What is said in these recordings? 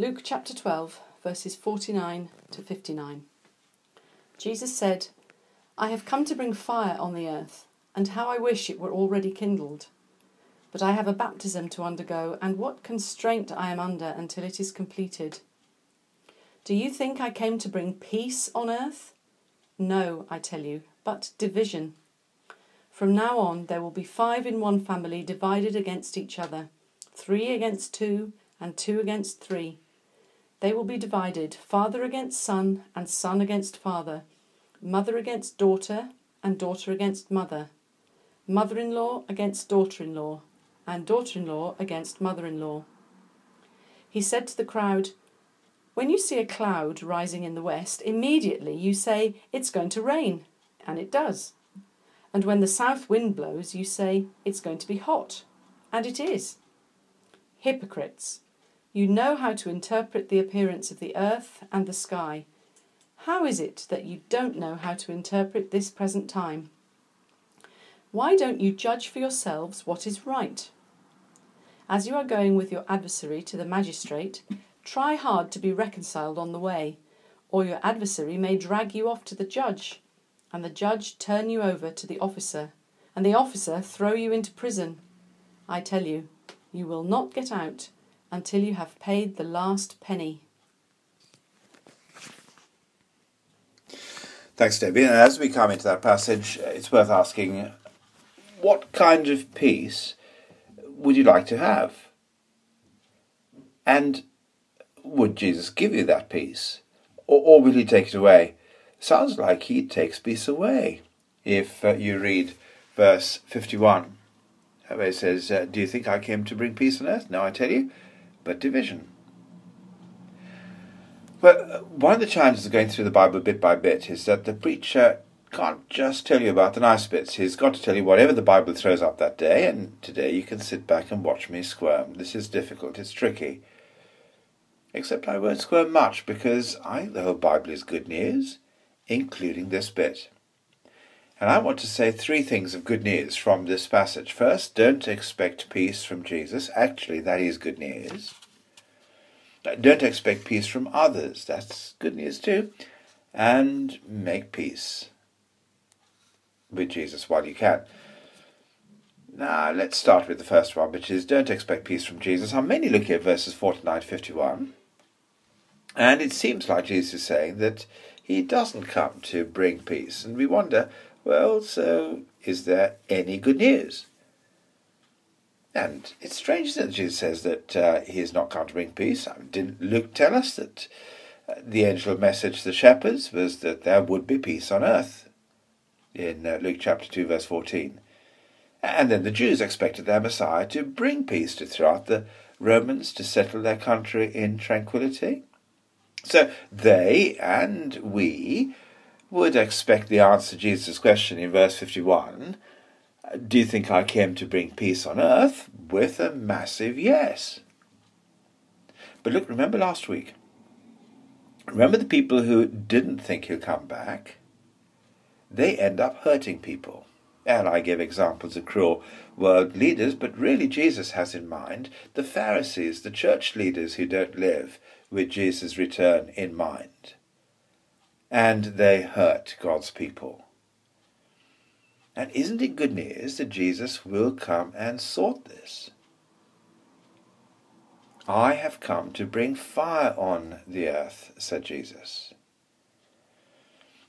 Luke chapter 12, verses 49 to 59. Jesus said, I have come to bring fire on the earth, and how I wish it were already kindled. But I have a baptism to undergo, and what constraint I am under until it is completed. Do you think I came to bring peace on earth? No, I tell you, but division. From now on, there will be five in one family divided against each other, three against two, and two against three. They will be divided, father against son, and son against father, mother against daughter, and daughter against mother, mother in law against daughter in law, and daughter in law against mother in law. He said to the crowd, When you see a cloud rising in the west, immediately you say, It's going to rain, and it does. And when the south wind blows, you say, It's going to be hot, and it is. Hypocrites! You know how to interpret the appearance of the earth and the sky. How is it that you don't know how to interpret this present time? Why don't you judge for yourselves what is right? As you are going with your adversary to the magistrate, try hard to be reconciled on the way, or your adversary may drag you off to the judge, and the judge turn you over to the officer, and the officer throw you into prison. I tell you, you will not get out until you have paid the last penny. Thanks, Debbie. And as we come into that passage, it's worth asking what kind of peace would you like to have? And would Jesus give you that peace? Or, or will he take it away? Sounds like he takes peace away. If uh, you read verse 51, where it says, uh, Do you think I came to bring peace on earth? No, I tell you, but division. Well, uh, one of the challenges of going through the Bible bit by bit is that the preacher can't just tell you about the nice bits. He's got to tell you whatever the Bible throws up that day, and today you can sit back and watch me squirm. This is difficult, it's tricky. Except I won't squirm much because I think the whole Bible is good news, including this bit. And I want to say three things of good news from this passage. First, don't expect peace from Jesus. Actually, that is good news. Don't expect peace from others. That's good news too. And make peace with Jesus while you can. Now, let's start with the first one, which is don't expect peace from Jesus. I'm mainly looking at verses 49 to 51. And it seems like Jesus is saying that he doesn't come to bring peace. And we wonder, well, so is there any good news? And it's strange that Jesus says that uh, he has not come to bring peace. Didn't Luke tell us that uh, the angel message to the shepherds was that there would be peace on earth in uh, Luke chapter 2, verse 14. And then the Jews expected their Messiah to bring peace to throughout the Romans to settle their country in tranquility. So they and we would expect the answer to Jesus' question in verse 51 do you think I came to bring peace on earth? With a massive yes. But look, remember last week. Remember the people who didn't think he'll come back? They end up hurting people. And I give examples of cruel world leaders, but really Jesus has in mind the Pharisees, the church leaders who don't live with Jesus' return in mind. And they hurt God's people. And isn't it good news that Jesus will come and sort this? I have come to bring fire on the earth, said Jesus.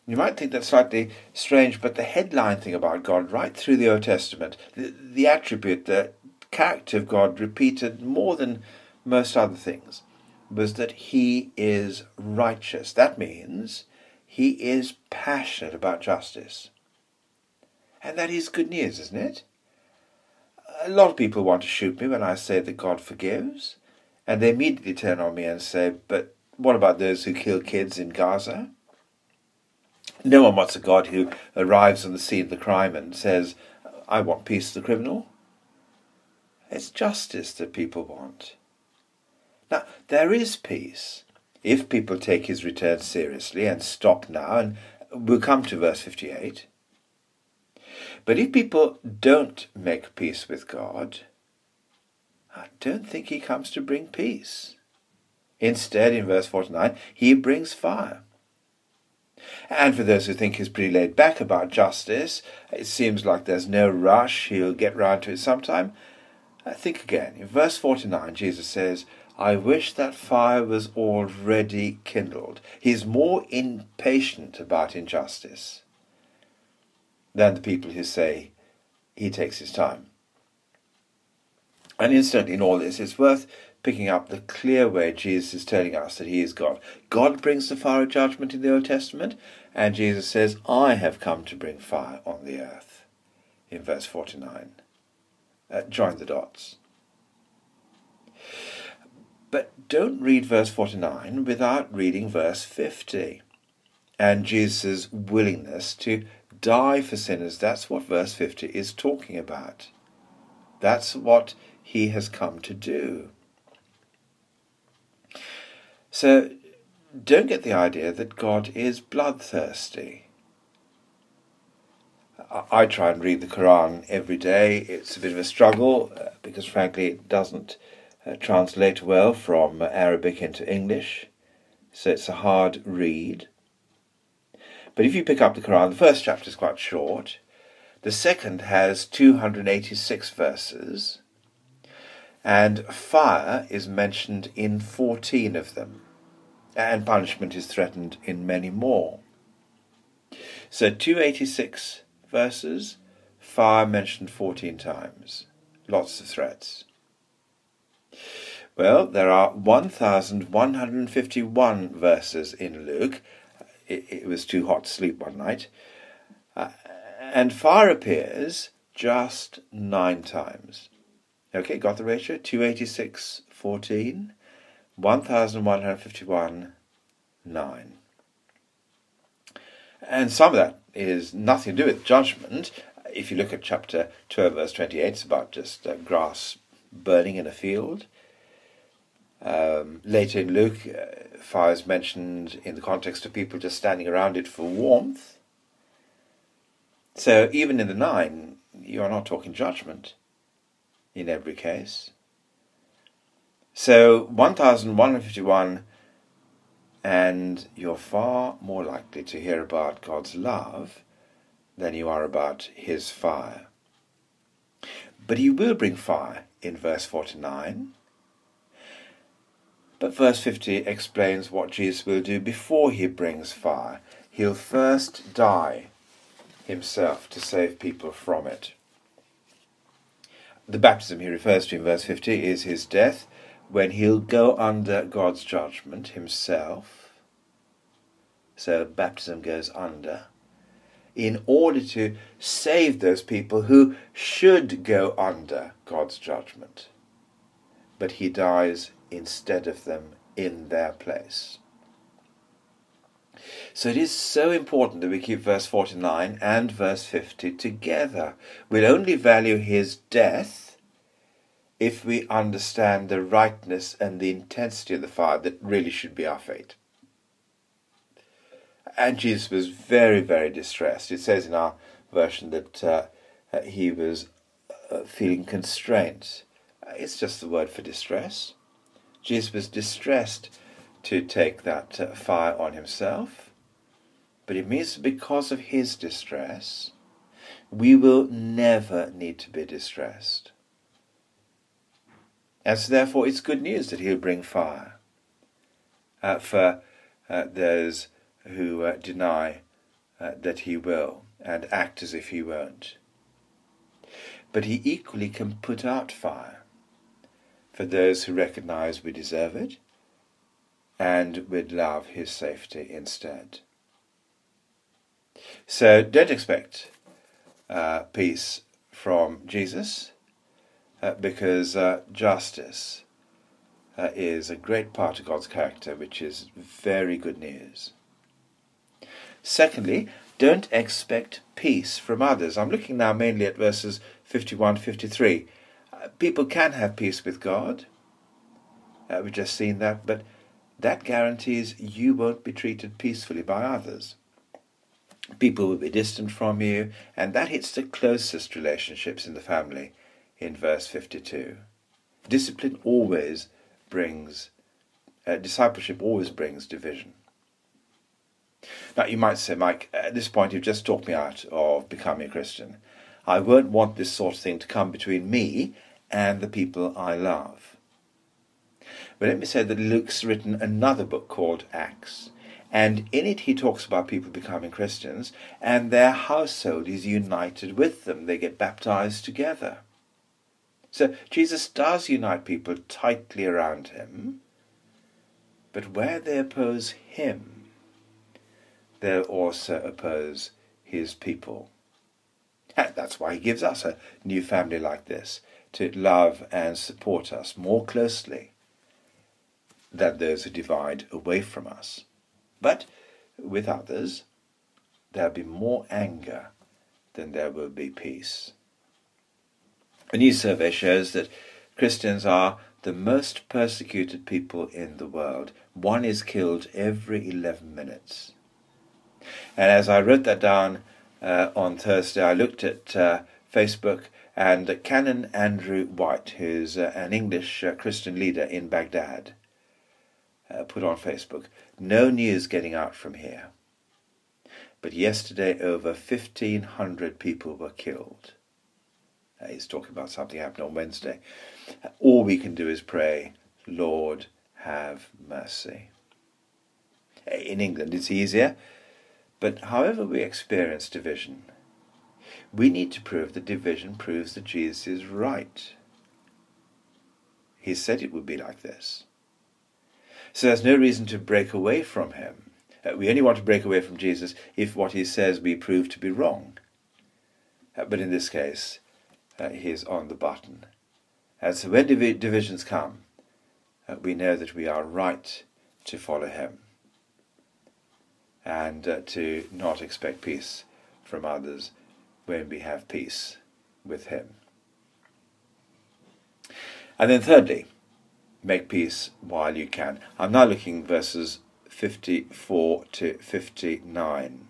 You might think that slightly strange, but the headline thing about God, right through the Old Testament, the, the attribute, the character of God repeated more than most other things, was that He is righteous. That means He is passionate about justice. And that is good news, isn't it? A lot of people want to shoot me when I say that God forgives, and they immediately turn on me and say, But what about those who kill kids in Gaza? No one wants a God who arrives on the scene of the crime and says, I want peace to the criminal. It's justice that people want. Now, there is peace if people take his return seriously and stop now, and we'll come to verse 58. But if people don't make peace with God, I don't think he comes to bring peace. Instead, in verse 49, he brings fire. And for those who think he's pretty laid back about justice, it seems like there's no rush, he'll get round to it sometime. Think again. In verse 49, Jesus says, I wish that fire was already kindled. He's more impatient about injustice than the people who say he takes his time. And incidentally, in all this, it's worth picking up the clear way Jesus is telling us that he is God. God brings the fire of judgment in the Old Testament, and Jesus says, I have come to bring fire on the earth, in verse 49. Uh, join the dots. Don't read verse 49 without reading verse 50 and Jesus' willingness to die for sinners. That's what verse 50 is talking about. That's what he has come to do. So don't get the idea that God is bloodthirsty. I try and read the Quran every day. It's a bit of a struggle uh, because, frankly, it doesn't uh, translate well from Arabic into English, so it's a hard read. But if you pick up the Quran, the first chapter is quite short. The second has 286 verses, and fire is mentioned in 14 of them, and punishment is threatened in many more. So 286 verses, fire mentioned 14 times, lots of threats. Well, there are 1,151 verses in Luke. It, it, was too hot to sleep one night. Uh, and fire appears just nine times. Okay, got the ratio? 286, 14, 1151, 9. And some of that is nothing to do with judgment. If you look at chapter 12, verse 28, it's about just uh, grass burning in a field. Um, later in Luke, uh, fire is mentioned in the context of people just standing around it for warmth. So even in the nine, you are not talking judgment in every case. So 1151, and you're far more likely to hear about God's love than you are about his fire. But he will bring fire in verse 49. But verse 50 explains what Jesus will do before he brings fire. He'll first die himself to save people from it. The baptism he refers to in verse 50 is his death, when he'll go under God's judgment himself. So baptism goes under. In order to save those people who should go under God's judgment. But he dies instead of them in their place. So it is so important that we keep verse 49 and verse 50 together. We'll only value his death if we understand the rightness and the intensity of the fire that really should be our fate. And Jesus was very, very distressed. It says in our version that uh, he was uh, feeling constraint. It's just the word for distress. Jesus was distressed to take that uh, fire on himself, but it means because of his distress, we will never need to be distressed. And so, therefore, it's good news that he'll bring fire uh, for uh, those who uh, deny uh, that he will and act as if he won't. But he equally can put out fire for those who recognize we deserve it and would love his safety instead. So don't expect uh, peace from Jesus uh, because uh, justice uh, is a great part of God's character, which is very good news. Secondly, don't expect peace from others. I'm looking now mainly at verses 51 53. Uh, people can have peace with God. Uh, we've just seen that, but that guarantees you won't be treated peacefully by others. People will be distant from you, and that hits the closest relationships in the family in verse 52. Discipline always brings Uh, discipleship always brings division. Now, you might say, Mike, at this point you've just talked me out of becoming a Christian. I won't want this sort of thing to come between me and the people I love. But let me say that Luke's written another book called Acts, and in it he talks about people becoming Christians, and their household is united with them. They get baptized together. So Jesus does unite people tightly around him, but where they oppose him, they'll also oppose his people. That's why he gives us a new family like this, to love and support us more closely than those who divide away from us. But with others, there'll be more anger than there will be peace. A new survey shows that Christians are the most persecuted people in the world. One is killed every 11 minutes. And as I wrote that down uh, on Thursday, I looked at uh, Facebook and Canon Andrew White, who's uh, an English uh, Christian leader in Baghdad, uh, put on Facebook, no news getting out from here. But yesterday, over 1,500 people were killed. He's talking about something happened on Wednesday. All we can do is pray, Lord, have mercy. In England, it's easier, but however we experience division, we need to prove that division proves that Jesus is right. He said it would be like this. So there's no reason to break away from him. Uh, we only want to break away from Jesus if what he says we prove to be wrong. Uh, but in this case, uh, he is on the button. And so when div- divisions come, uh, we know that we are right to follow him and uh, to not expect peace from others when we have peace with him. And then thirdly, make peace while you can. I'm now looking verses 54 to 59.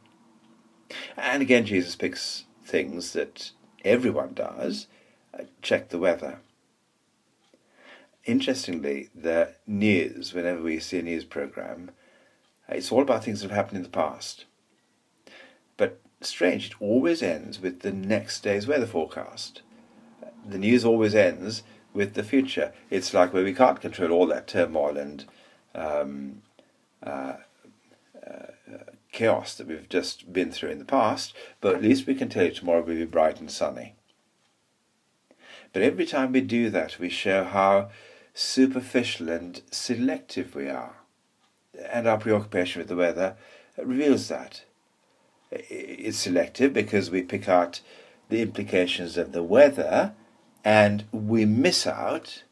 And again, Jesus picks things that everyone does. Uh, check the weather. Interestingly, the news, whenever we see a news program, it's all about things that have happened in the past. But strange, it always ends with the next day's weather forecast. The news always ends with the future. It's like where we can't control all that turmoil and um, uh, uh, chaos that we've just been through in the past, but at least we can tell you tomorrow will be bright and sunny. But every time we do that, we show how superficial and selective we are. And our preoccupation with the weather reveals that. It's selective because we pick out the implications of the weather and we miss out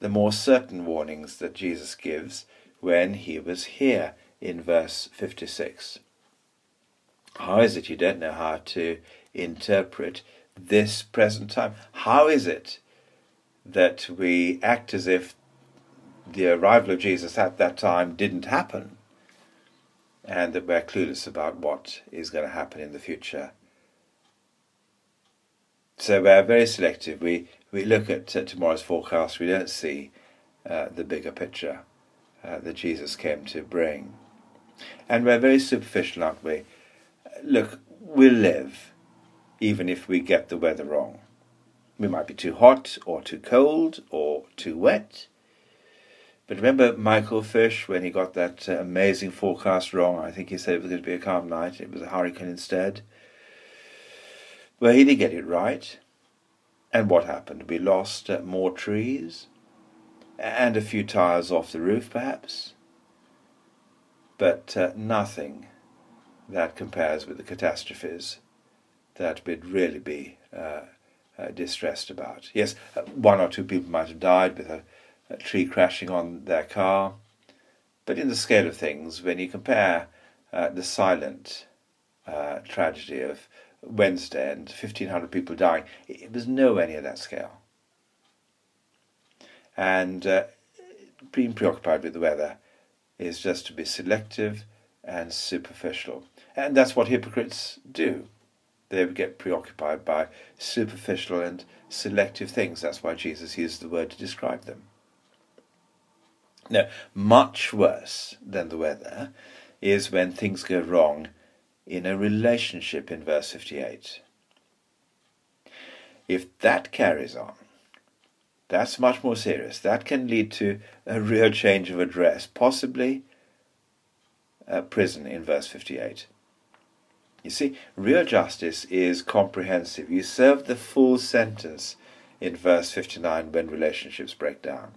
the more certain warnings that Jesus gives when he was here in verse 56. How is it you don't know how to interpret this present time? How is it that we act as if the arrival of Jesus at that time didn't happen and that we're clueless about what is going to happen in the future? So we're very selective. We, we look at uh, tomorrow's forecast, we don't see uh, the bigger picture uh, that Jesus came to bring. And we're very superficial, aren't we? Look, we'll live even if we get the weather wrong. We might be too hot or too cold or too wet. But remember Michael Fish when he got that uh, amazing forecast wrong? I think he said it was going to be a calm night. It was a hurricane instead. Well, he did get it right. And what happened? We lost uh, more trees and a few tires off the roof, perhaps. But uh, nothing that compares with the catastrophes that we'd really be uh, uh, distressed about. Yes, uh, one or two people might have died with a, tree crashing on their car, but in the scale of things, when you compare uh, the silent uh, tragedy of Wednesday and 1,500 people dying. It was nowhere near that scale. And uh, being preoccupied with the weather is just to be selective and superficial. And that's what hypocrites do. They get preoccupied by superficial and selective things. That's why Jesus used the word to describe them. No, much worse than the weather is when things go wrong in a relationship in verse 58. If that carries on, that's much more serious. That can lead to a real change of address, possibly a prison in verse 58. You see, real justice is comprehensive. You serve the full sentence in verse 59 when relationships break down.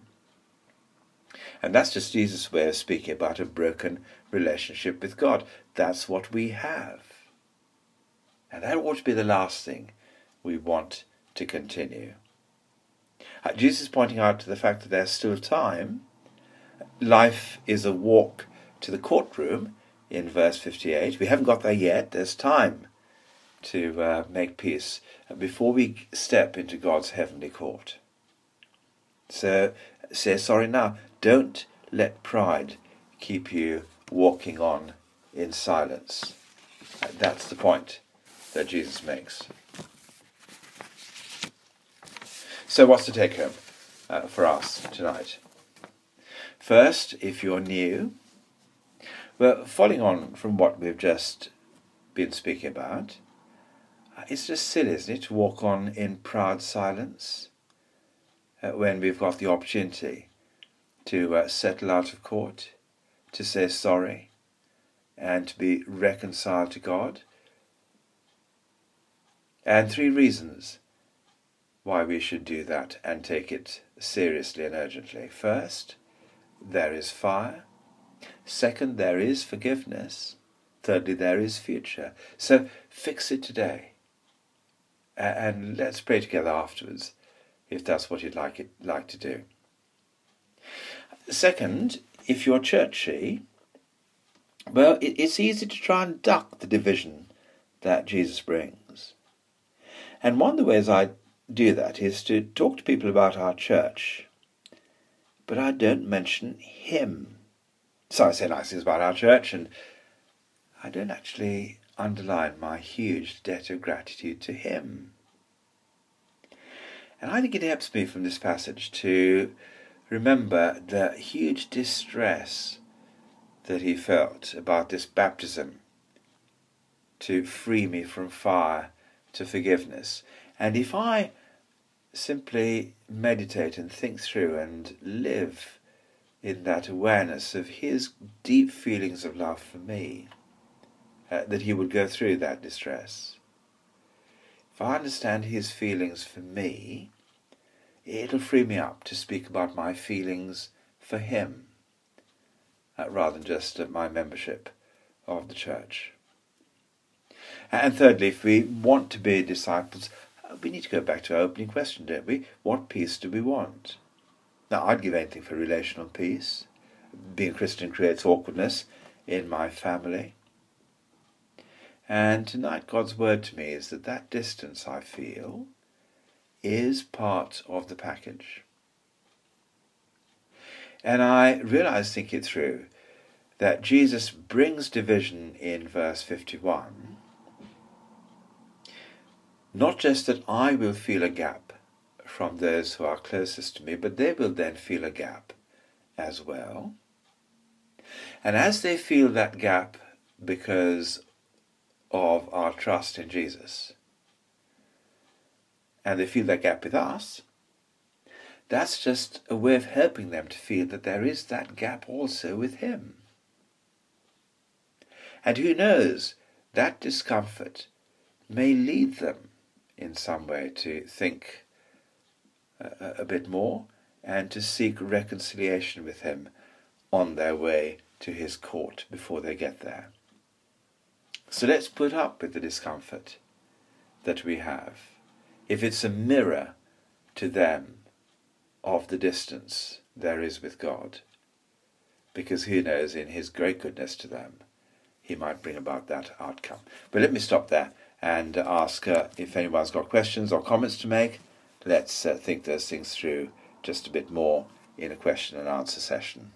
And that's just Jesus' way of speaking about a broken relationship with God. That's what we have. And that ought to be the last thing we want to continue. Uh, Jesus is pointing out to the fact that there's still time. Life is a walk to the courtroom in verse 58. We haven't got there yet. There's time to uh, make peace before we step into God's heavenly court. So say sorry now. Don't let pride keep you walking on in silence. That's the point that Jesus makes. So, what's the take home uh, for us tonight? First, if you're new, well, following on from what we've just been speaking about, uh, it's just silly, isn't it, to walk on in proud silence uh, when we've got the opportunity to uh, settle out of court, to say sorry, and to be reconciled to God. And three reasons why we should do that and take it seriously and urgently. First, there is fire. Second, there is forgiveness. Thirdly, there is future. So fix it today. And let's pray together afterwards, if that's what you'd like, it, like to do. Second, if you're churchy, well, it, it's easy to try and duck the division that Jesus brings. And one of the ways I do that is to talk to people about our church, but I don't mention him. So I say nice things about our church, and I don't actually underline my huge debt of gratitude to him. And I think it helps me from this passage to remember the huge distress that he felt about this baptism to free me from fire to forgiveness. And if I simply meditate and think through and live in that awareness of his deep feelings of love for me, uh, that he would go through that distress. If I understand his feelings for me, it'll free me up to speak about my feelings for him, uh, rather than just my membership of the church. And thirdly, if we want to be disciples, uh, we need to go back to our opening question, don't we? What peace do we want? Now, I'd give anything for relational peace. Being Christian creates awkwardness in my family. And tonight, God's word to me is that that distance I feel is part of the package. And I realize, think it through, that Jesus brings division in verse 51 not just that I will feel a gap from those who are closest to me, but they will then feel a gap as well. And as they feel that gap because of our trust in Jesus, and they feel that gap with us, that's just a way of helping them to feel that there is that gap also with Him. And who knows, that discomfort may lead them in some way to think uh, a, a bit more and to seek reconciliation with him on their way to his court before they get there. So let's put up with the discomfort that we have. If it's a mirror to them of the distance there is with God, because who knows, in his great goodness to them, he might bring about that outcome. But let me stop there and ask uh, if anyone's got questions or comments to make. Let's uh, think those things through just a bit more in a question and answer session.